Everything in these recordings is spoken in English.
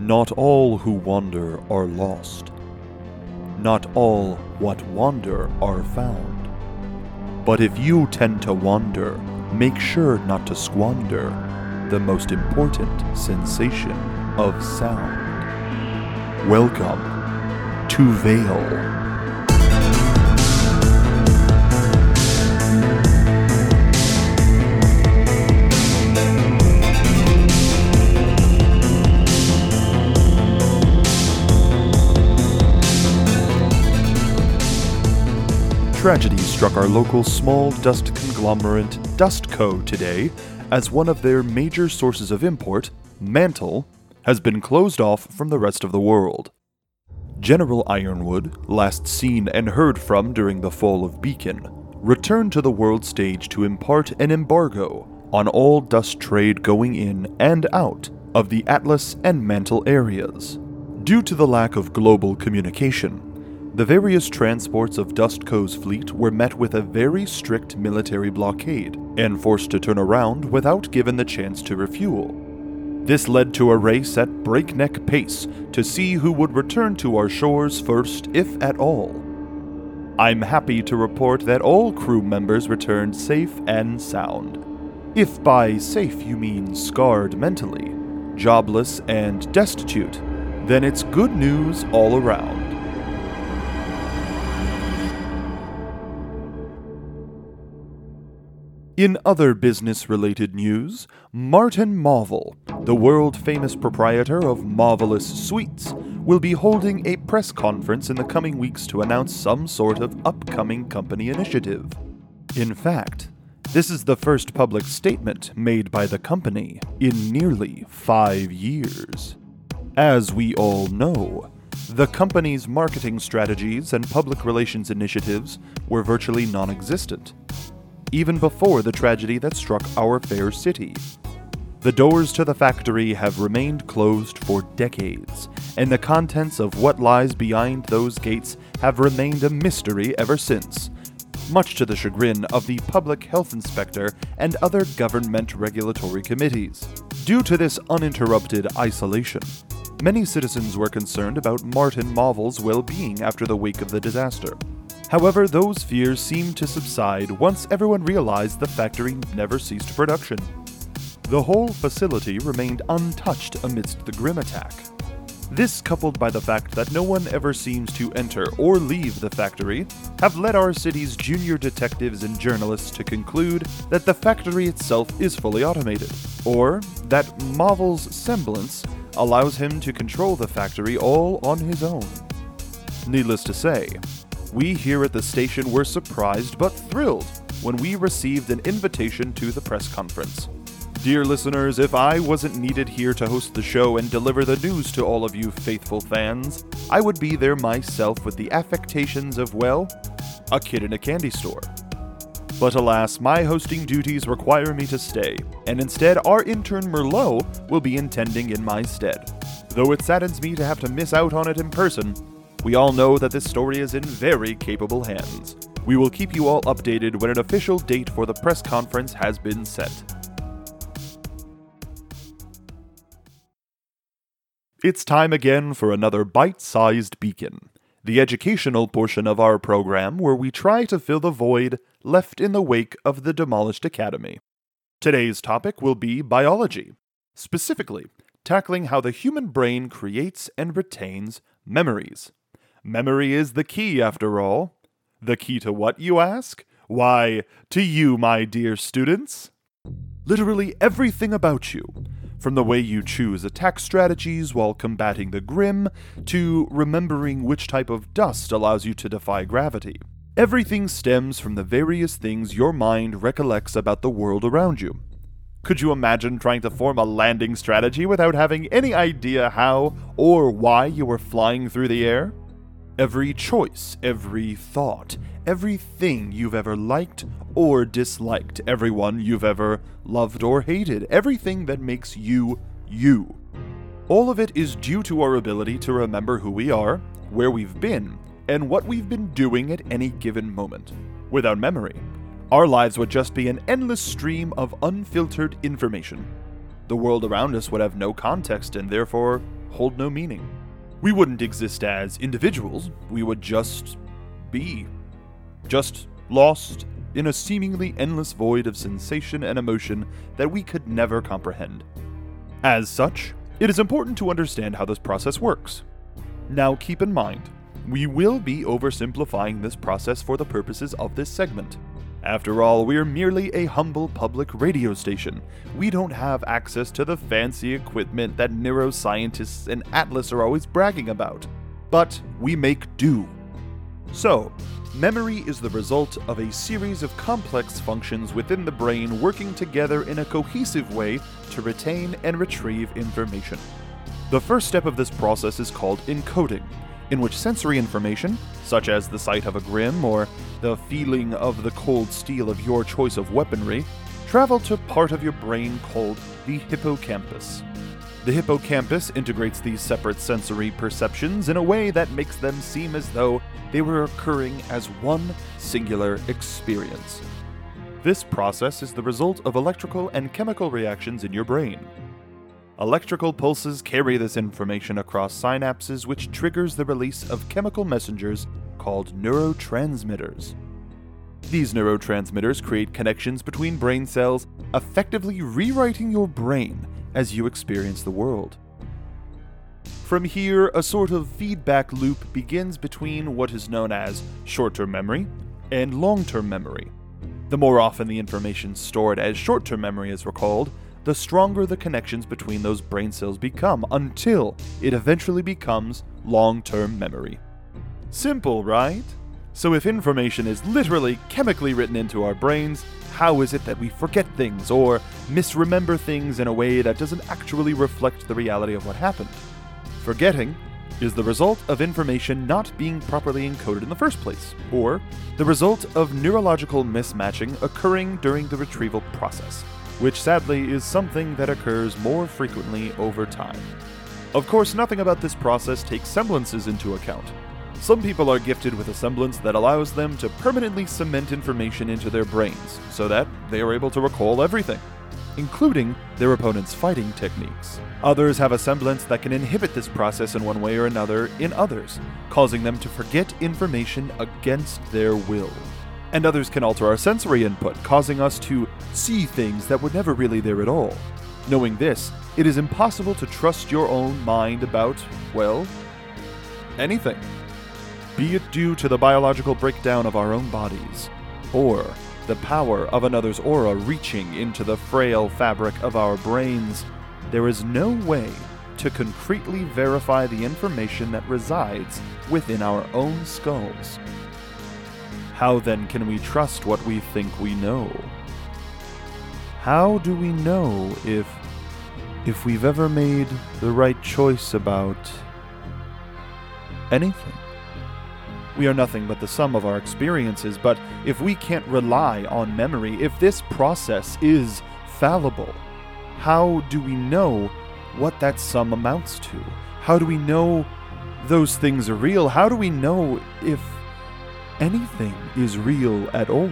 Not all who wander are lost. Not all what wander are found. But if you tend to wander, make sure not to squander the most important sensation of sound. Welcome to Vale. Tragedy struck our local small dust conglomerate, Dustco, today, as one of their major sources of import, Mantle, has been closed off from the rest of the world. General Ironwood, last seen and heard from during the fall of Beacon, returned to the world stage to impart an embargo on all dust trade going in and out of the Atlas and Mantle areas. Due to the lack of global communication, the various transports of Dustco's fleet were met with a very strict military blockade and forced to turn around without given the chance to refuel. This led to a race at breakneck pace to see who would return to our shores first, if at all. I'm happy to report that all crew members returned safe and sound. If by safe you mean scarred mentally, jobless, and destitute, then it's good news all around. In other business related news, Martin Marvel, the world famous proprietor of Marvelous Sweets, will be holding a press conference in the coming weeks to announce some sort of upcoming company initiative. In fact, this is the first public statement made by the company in nearly five years. As we all know, the company's marketing strategies and public relations initiatives were virtually non existent even before the tragedy that struck our fair city. The doors to the factory have remained closed for decades, and the contents of what lies behind those gates have remained a mystery ever since, much to the chagrin of the public health inspector and other government regulatory committees. Due to this uninterrupted isolation, many citizens were concerned about Martin Marvel's well being after the wake of the disaster. However, those fears seemed to subside once everyone realized the factory never ceased production. The whole facility remained untouched amidst the Grimm attack. This, coupled by the fact that no one ever seems to enter or leave the factory, have led our city's junior detectives and journalists to conclude that the factory itself is fully automated, or that Marvel's semblance allows him to control the factory all on his own. Needless to say, we here at the station were surprised but thrilled when we received an invitation to the press conference. Dear listeners, if I wasn't needed here to host the show and deliver the news to all of you faithful fans, I would be there myself with the affectations of, well, a kid in a candy store. But alas, my hosting duties require me to stay, and instead, our intern Merlot will be intending in my stead. Though it saddens me to have to miss out on it in person, we all know that this story is in very capable hands. We will keep you all updated when an official date for the press conference has been set. It's time again for another bite sized beacon, the educational portion of our program where we try to fill the void left in the wake of the demolished academy. Today's topic will be biology, specifically, tackling how the human brain creates and retains memories. Memory is the key, after all. The key to what, you ask? Why, to you, my dear students. Literally everything about you, from the way you choose attack strategies while combating the Grimm, to remembering which type of dust allows you to defy gravity. Everything stems from the various things your mind recollects about the world around you. Could you imagine trying to form a landing strategy without having any idea how or why you were flying through the air? Every choice, every thought, everything you've ever liked or disliked, everyone you've ever loved or hated, everything that makes you you. All of it is due to our ability to remember who we are, where we've been, and what we've been doing at any given moment. Without memory, our lives would just be an endless stream of unfiltered information. The world around us would have no context and therefore hold no meaning. We wouldn't exist as individuals, we would just be. Just lost in a seemingly endless void of sensation and emotion that we could never comprehend. As such, it is important to understand how this process works. Now keep in mind, we will be oversimplifying this process for the purposes of this segment. After all, we're merely a humble public radio station. We don't have access to the fancy equipment that neuroscientists and Atlas are always bragging about. But we make do. So, memory is the result of a series of complex functions within the brain working together in a cohesive way to retain and retrieve information. The first step of this process is called encoding, in which sensory information, such as the sight of a Grimm or the feeling of the cold steel of your choice of weaponry, travel to part of your brain called the hippocampus. The hippocampus integrates these separate sensory perceptions in a way that makes them seem as though they were occurring as one singular experience. This process is the result of electrical and chemical reactions in your brain. Electrical pulses carry this information across synapses, which triggers the release of chemical messengers called neurotransmitters. These neurotransmitters create connections between brain cells, effectively rewriting your brain as you experience the world. From here, a sort of feedback loop begins between what is known as short term memory and long term memory. The more often the information stored as short term memory is recalled, the stronger the connections between those brain cells become until it eventually becomes long term memory. Simple, right? So, if information is literally chemically written into our brains, how is it that we forget things or misremember things in a way that doesn't actually reflect the reality of what happened? Forgetting is the result of information not being properly encoded in the first place, or the result of neurological mismatching occurring during the retrieval process which sadly is something that occurs more frequently over time. Of course, nothing about this process takes semblances into account. Some people are gifted with a semblance that allows them to permanently cement information into their brains so that they are able to recall everything, including their opponent's fighting techniques. Others have a semblance that can inhibit this process in one way or another in others, causing them to forget information against their will and others can alter our sensory input, causing us to see things that were never really there at all. Knowing this, it is impossible to trust your own mind about, well, anything. Be it due to the biological breakdown of our own bodies, or the power of another's aura reaching into the frail fabric of our brains, there is no way to concretely verify the information that resides within our own skulls. How then can we trust what we think we know? How do we know if if we've ever made the right choice about anything? We are nothing but the sum of our experiences, but if we can't rely on memory, if this process is fallible, how do we know what that sum amounts to? How do we know those things are real? How do we know if anything is real at all.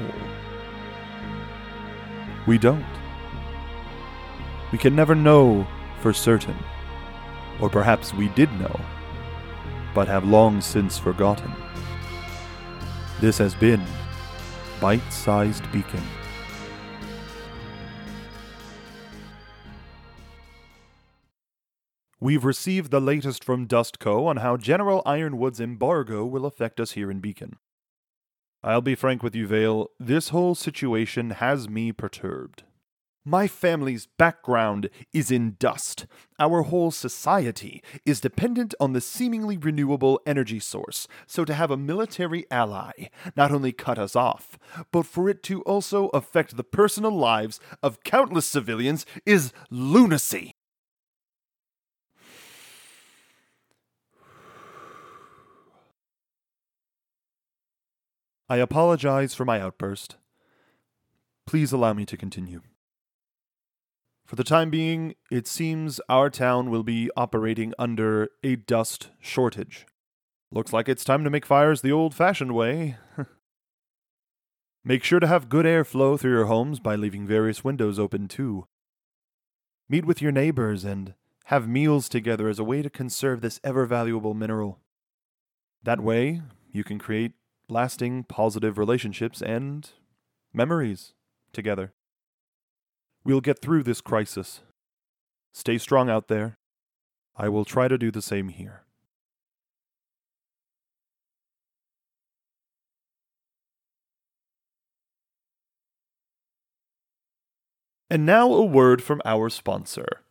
We don't. We can never know for certain. Or perhaps we did know, but have long since forgotten. This has been Bite Sized Beacon. We've received the latest from Dustco on how General Ironwood's embargo will affect us here in Beacon. I'll be frank with you, Vale, this whole situation has me perturbed. My family's background is in dust. Our whole society is dependent on the seemingly renewable energy source, so to have a military ally not only cut us off, but for it to also affect the personal lives of countless civilians is lunacy. I apologize for my outburst. Please allow me to continue. For the time being, it seems our town will be operating under a dust shortage. Looks like it's time to make fires the old fashioned way. make sure to have good airflow through your homes by leaving various windows open too. Meet with your neighbors and have meals together as a way to conserve this ever valuable mineral. That way, you can create lasting positive relationships and memories together. We'll get through this crisis. Stay strong out there. I will try to do the same here. And now a word from our sponsor.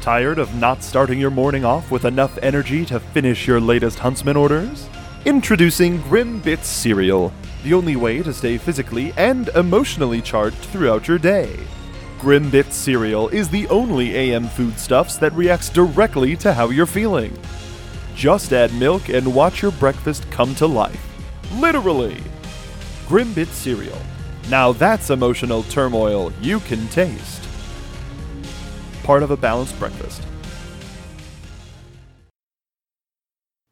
Tired of not starting your morning off with enough energy to finish your latest Huntsman orders? Introducing Grim Bits cereal, the only way to stay physically and emotionally charged throughout your day. Grim Bits cereal is the only AM foodstuffs that reacts directly to how you're feeling. Just add milk and watch your breakfast come to life. Literally. Grim Bits cereal. Now that's emotional turmoil you can taste. Part of a balanced breakfast.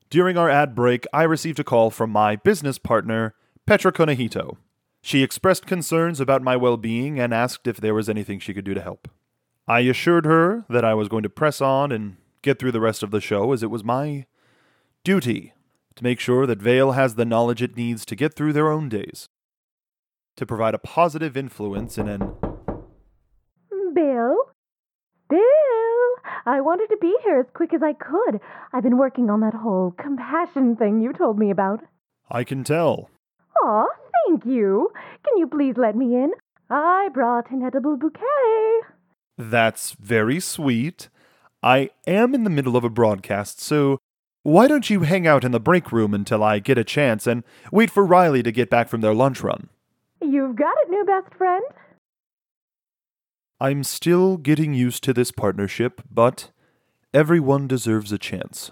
During our ad break, I received a call from my business partner, Petra Konahito. She expressed concerns about my well being and asked if there was anything she could do to help. I assured her that I was going to press on and get through the rest of the show as it was my duty to make sure that Vale has the knowledge it needs to get through their own days, to provide a positive influence in an. I wanted to be here as quick as I could. I've been working on that whole compassion thing you told me about. I can tell. Aw, thank you. Can you please let me in? I brought an edible bouquet. That's very sweet. I am in the middle of a broadcast, so why don't you hang out in the break room until I get a chance and wait for Riley to get back from their lunch run? You've got it, new best friend. I'm still getting used to this partnership, but everyone deserves a chance.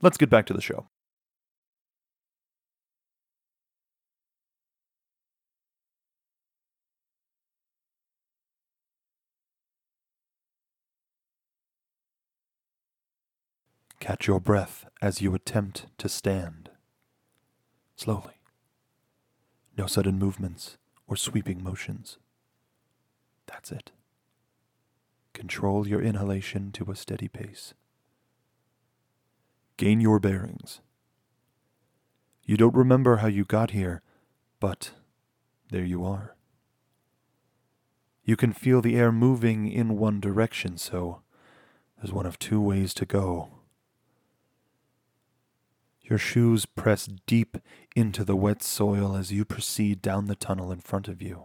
Let's get back to the show. Catch your breath as you attempt to stand. Slowly. No sudden movements or sweeping motions. That's it. Control your inhalation to a steady pace. Gain your bearings. You don't remember how you got here, but there you are. You can feel the air moving in one direction, so there's one of two ways to go. Your shoes press deep into the wet soil as you proceed down the tunnel in front of you.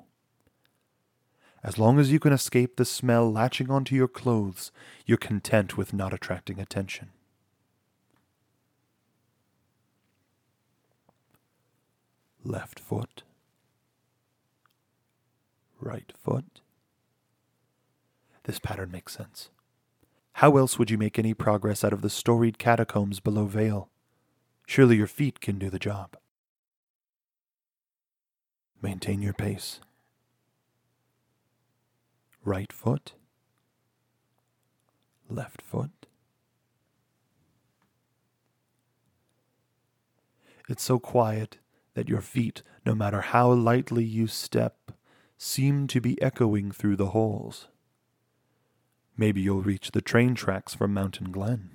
As long as you can escape the smell latching onto your clothes, you're content with not attracting attention. Left foot, right foot. This pattern makes sense. How else would you make any progress out of the storied catacombs below Vale? Surely your feet can do the job. Maintain your pace. Right foot, left foot. It's so quiet that your feet, no matter how lightly you step, seem to be echoing through the holes. Maybe you'll reach the train tracks from Mountain Glenn.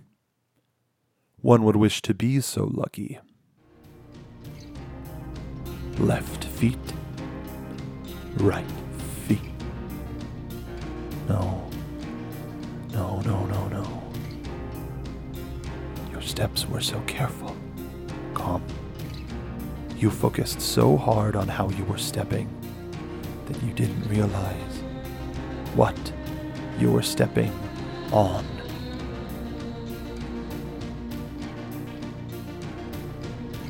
One would wish to be so lucky. Left feet, right. No, no, no, no, no. Your steps were so careful, calm. You focused so hard on how you were stepping that you didn't realize what you were stepping on.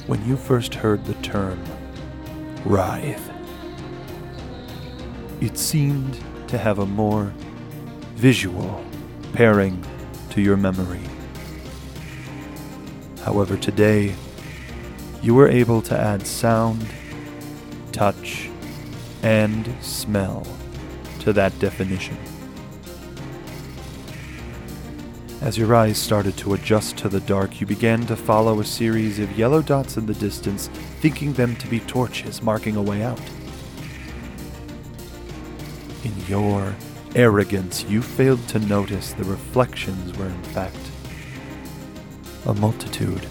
When you first heard the term writhe, it seemed to have a more visual pairing to your memory. However, today, you were able to add sound, touch, and smell to that definition. As your eyes started to adjust to the dark, you began to follow a series of yellow dots in the distance, thinking them to be torches marking a way out. In your arrogance, you failed to notice the reflections were, in fact, a multitude.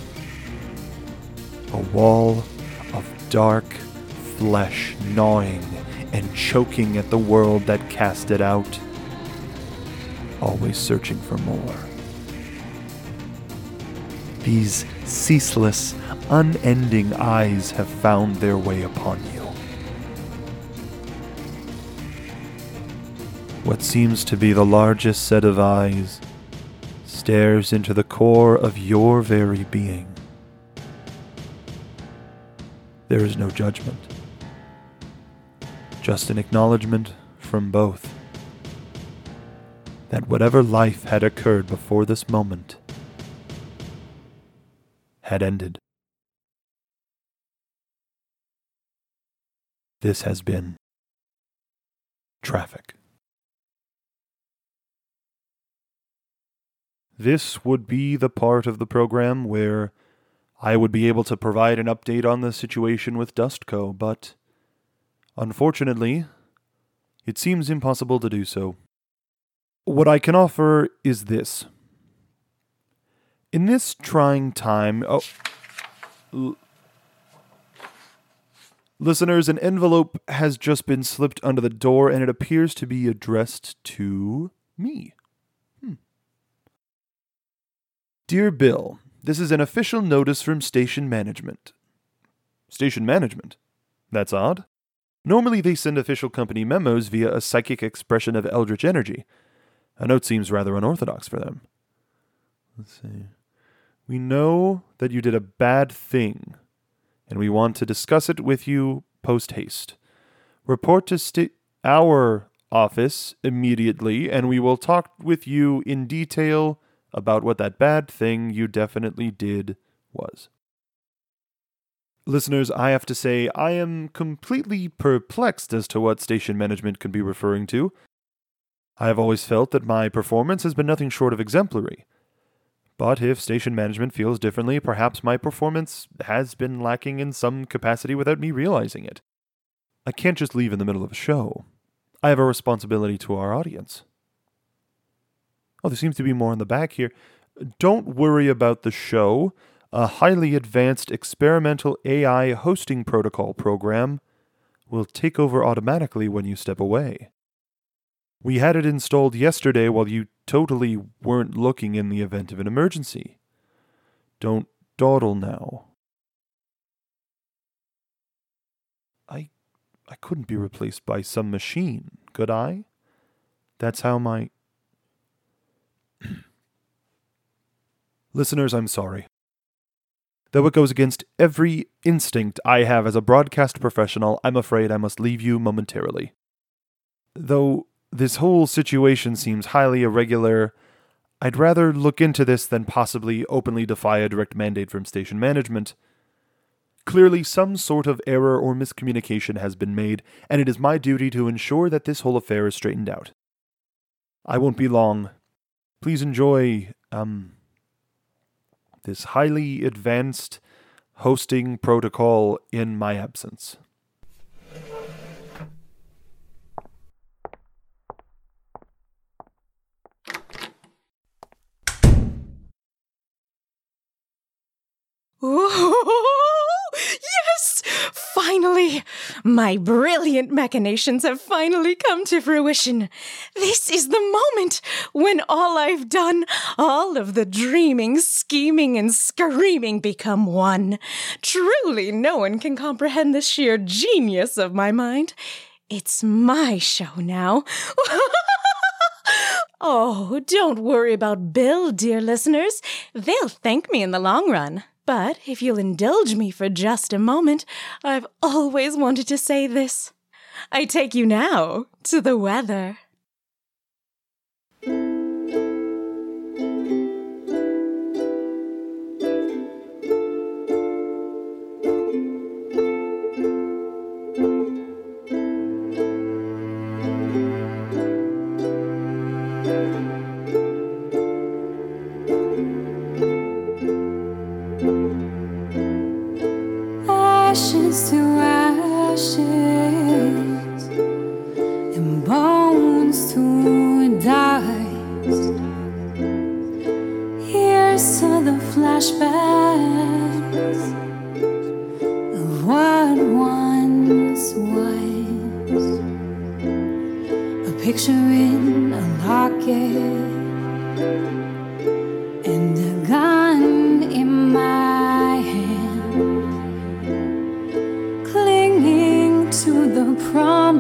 A wall of dark flesh gnawing and choking at the world that cast it out, always searching for more. These ceaseless, unending eyes have found their way upon you. What seems to be the largest set of eyes stares into the core of your very being. There is no judgment, just an acknowledgement from both that whatever life had occurred before this moment had ended. This has been traffic. This would be the part of the program where I would be able to provide an update on the situation with Dustco, but unfortunately, it seems impossible to do so. What I can offer is this. In this trying time, oh, l- listeners, an envelope has just been slipped under the door and it appears to be addressed to me. Hmm. Dear Bill, this is an official notice from station management. Station management? That's odd. Normally they send official company memos via a psychic expression of eldritch energy. A note seems rather unorthodox for them. Let's see. We know that you did a bad thing, and we want to discuss it with you post haste. Report to sta- our office immediately, and we will talk with you in detail about what that bad thing you definitely did was. Listeners, I have to say, I am completely perplexed as to what station management could be referring to. I have always felt that my performance has been nothing short of exemplary. But if station management feels differently, perhaps my performance has been lacking in some capacity without me realizing it. I can't just leave in the middle of a show. I have a responsibility to our audience. Oh, there seems to be more in the back here. Don't worry about the show. A highly advanced experimental AI hosting protocol program will take over automatically when you step away. We had it installed yesterday while you totally weren't looking in the event of an emergency. Don't dawdle now. I I couldn't be replaced by some machine, could I? That's how my Listeners, I'm sorry. Though it goes against every instinct I have as a broadcast professional, I'm afraid I must leave you momentarily. Though this whole situation seems highly irregular, I'd rather look into this than possibly openly defy a direct mandate from station management. Clearly, some sort of error or miscommunication has been made, and it is my duty to ensure that this whole affair is straightened out. I won't be long. Please enjoy, um, this highly advanced hosting protocol in my absence. Ooh! Finally! My brilliant machinations have finally come to fruition. This is the moment when all I've done, all of the dreaming, scheming, and screaming become one. Truly, no one can comprehend the sheer genius of my mind. It's my show now. oh, don't worry about Bill, dear listeners. They'll thank me in the long run. But if you'll indulge me for just a moment, I've always wanted to say this. I take you now to the weather.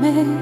amé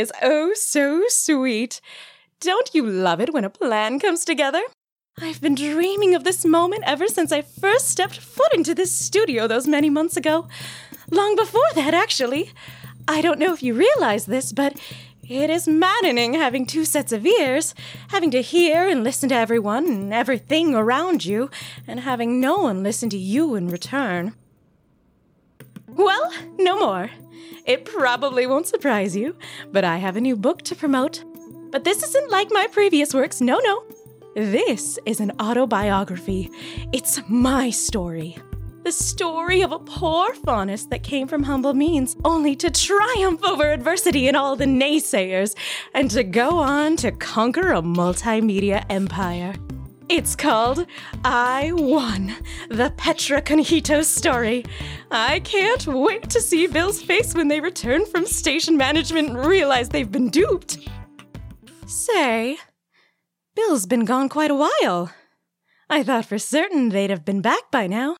is oh so sweet. Don't you love it when a plan comes together? I've been dreaming of this moment ever since I first stepped foot into this studio those many months ago. Long before that, actually. I don't know if you realize this, but it is maddening having two sets of ears, having to hear and listen to everyone and everything around you, and having no one listen to you in return. Well, no more. It probably won't surprise you, but I have a new book to promote. But this isn't like my previous works, no, no. This is an autobiography. It's my story. The story of a poor faunus that came from humble means, only to triumph over adversity and all the naysayers, and to go on to conquer a multimedia empire. It's called I Won, the Petra Conjito story. I can't wait to see Bill's face when they return from station management and realize they've been duped. Say, Bill's been gone quite a while. I thought for certain they'd have been back by now.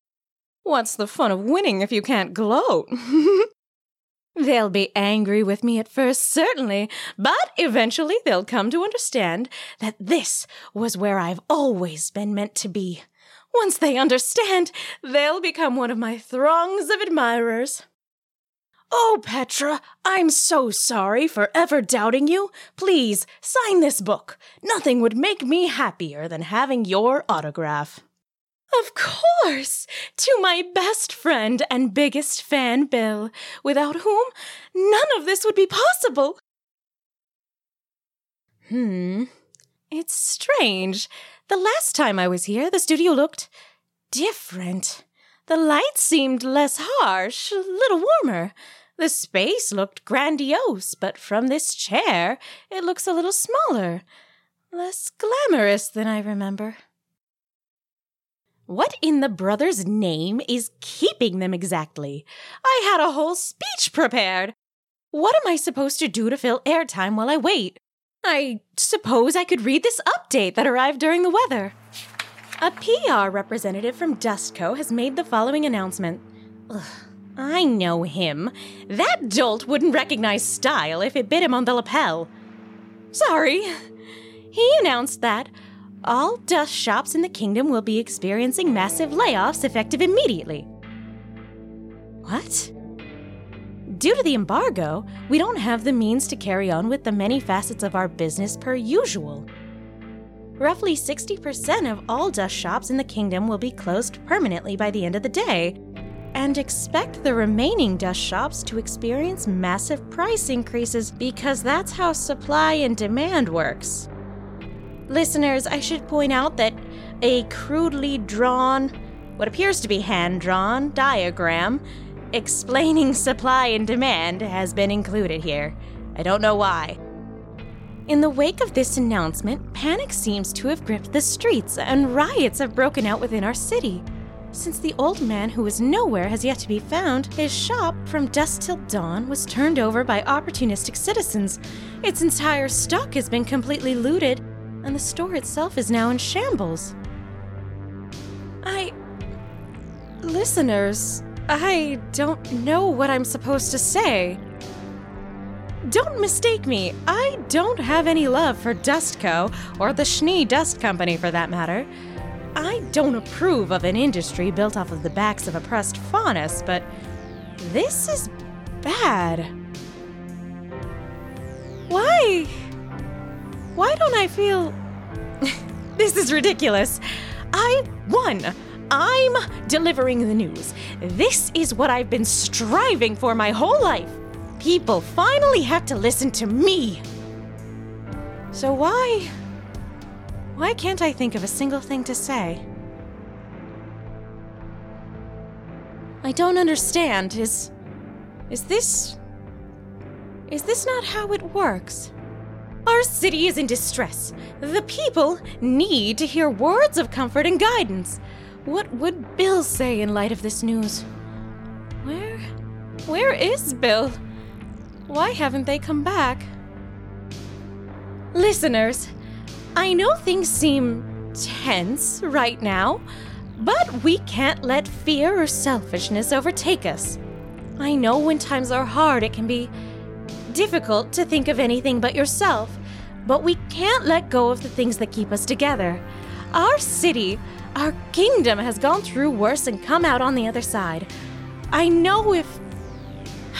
What's the fun of winning if you can't gloat? They'll be angry with me at first, certainly, but eventually they'll come to understand that this was where I've always been meant to be. Once they understand, they'll become one of my throngs of admirers. Oh, Petra, I'm so sorry for ever doubting you. Please sign this book. Nothing would make me happier than having your autograph. Of course! To my best friend and biggest fan, Bill, without whom none of this would be possible. Hmm. It's strange. The last time I was here, the studio looked different. The lights seemed less harsh, a little warmer. The space looked grandiose, but from this chair, it looks a little smaller, less glamorous than I remember. What in the brother's name is keeping them exactly? I had a whole speech prepared. What am I supposed to do to fill airtime while I wait? I suppose I could read this update that arrived during the weather. A PR representative from Dustco has made the following announcement. Ugh, I know him. That dolt wouldn't recognize style if it bit him on the lapel. Sorry. He announced that all dust shops in the kingdom will be experiencing massive layoffs effective immediately. What? Due to the embargo, we don't have the means to carry on with the many facets of our business per usual. Roughly 60% of all dust shops in the kingdom will be closed permanently by the end of the day, and expect the remaining dust shops to experience massive price increases because that's how supply and demand works. Listeners, I should point out that a crudely drawn, what appears to be hand drawn, diagram explaining supply and demand has been included here. I don't know why. In the wake of this announcement, panic seems to have gripped the streets and riots have broken out within our city. Since the old man who is nowhere has yet to be found, his shop, From Dust Till Dawn, was turned over by opportunistic citizens. Its entire stock has been completely looted, and the store itself is now in shambles. I. Listeners, I don't know what I'm supposed to say. Don't mistake me, I don't have any love for Dustco, or the Schnee Dust Company for that matter. I don't approve of an industry built off of the backs of oppressed faunus, but this is bad. Why? Why don't I feel. this is ridiculous. I won. I'm delivering the news. This is what I've been striving for my whole life. People finally have to listen to me. So why. Why can't I think of a single thing to say? I don't understand. Is. Is this. Is this not how it works? Our city is in distress. The people need to hear words of comfort and guidance. What would Bill say in light of this news? Where. Where is Bill? Why haven't they come back? Listeners, I know things seem tense right now, but we can't let fear or selfishness overtake us. I know when times are hard, it can be difficult to think of anything but yourself, but we can't let go of the things that keep us together. Our city, our kingdom has gone through worse and come out on the other side. I know if.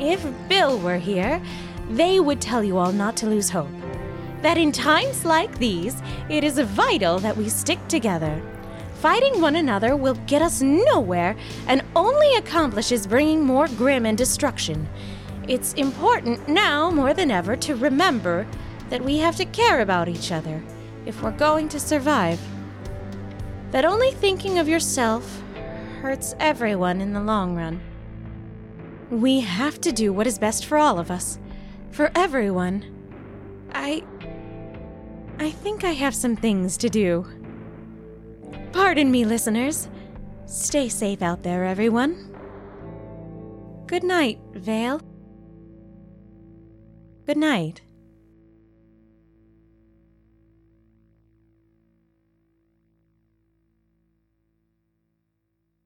If Bill were here, they would tell you all not to lose hope. That in times like these, it is vital that we stick together. Fighting one another will get us nowhere and only accomplishes bringing more Grimm and destruction. It's important now more than ever to remember that we have to care about each other if we're going to survive. That only thinking of yourself hurts everyone in the long run. We have to do what is best for all of us, for everyone. I. I think I have some things to do. Pardon me, listeners. Stay safe out there, everyone. Good night, Vale. Good night.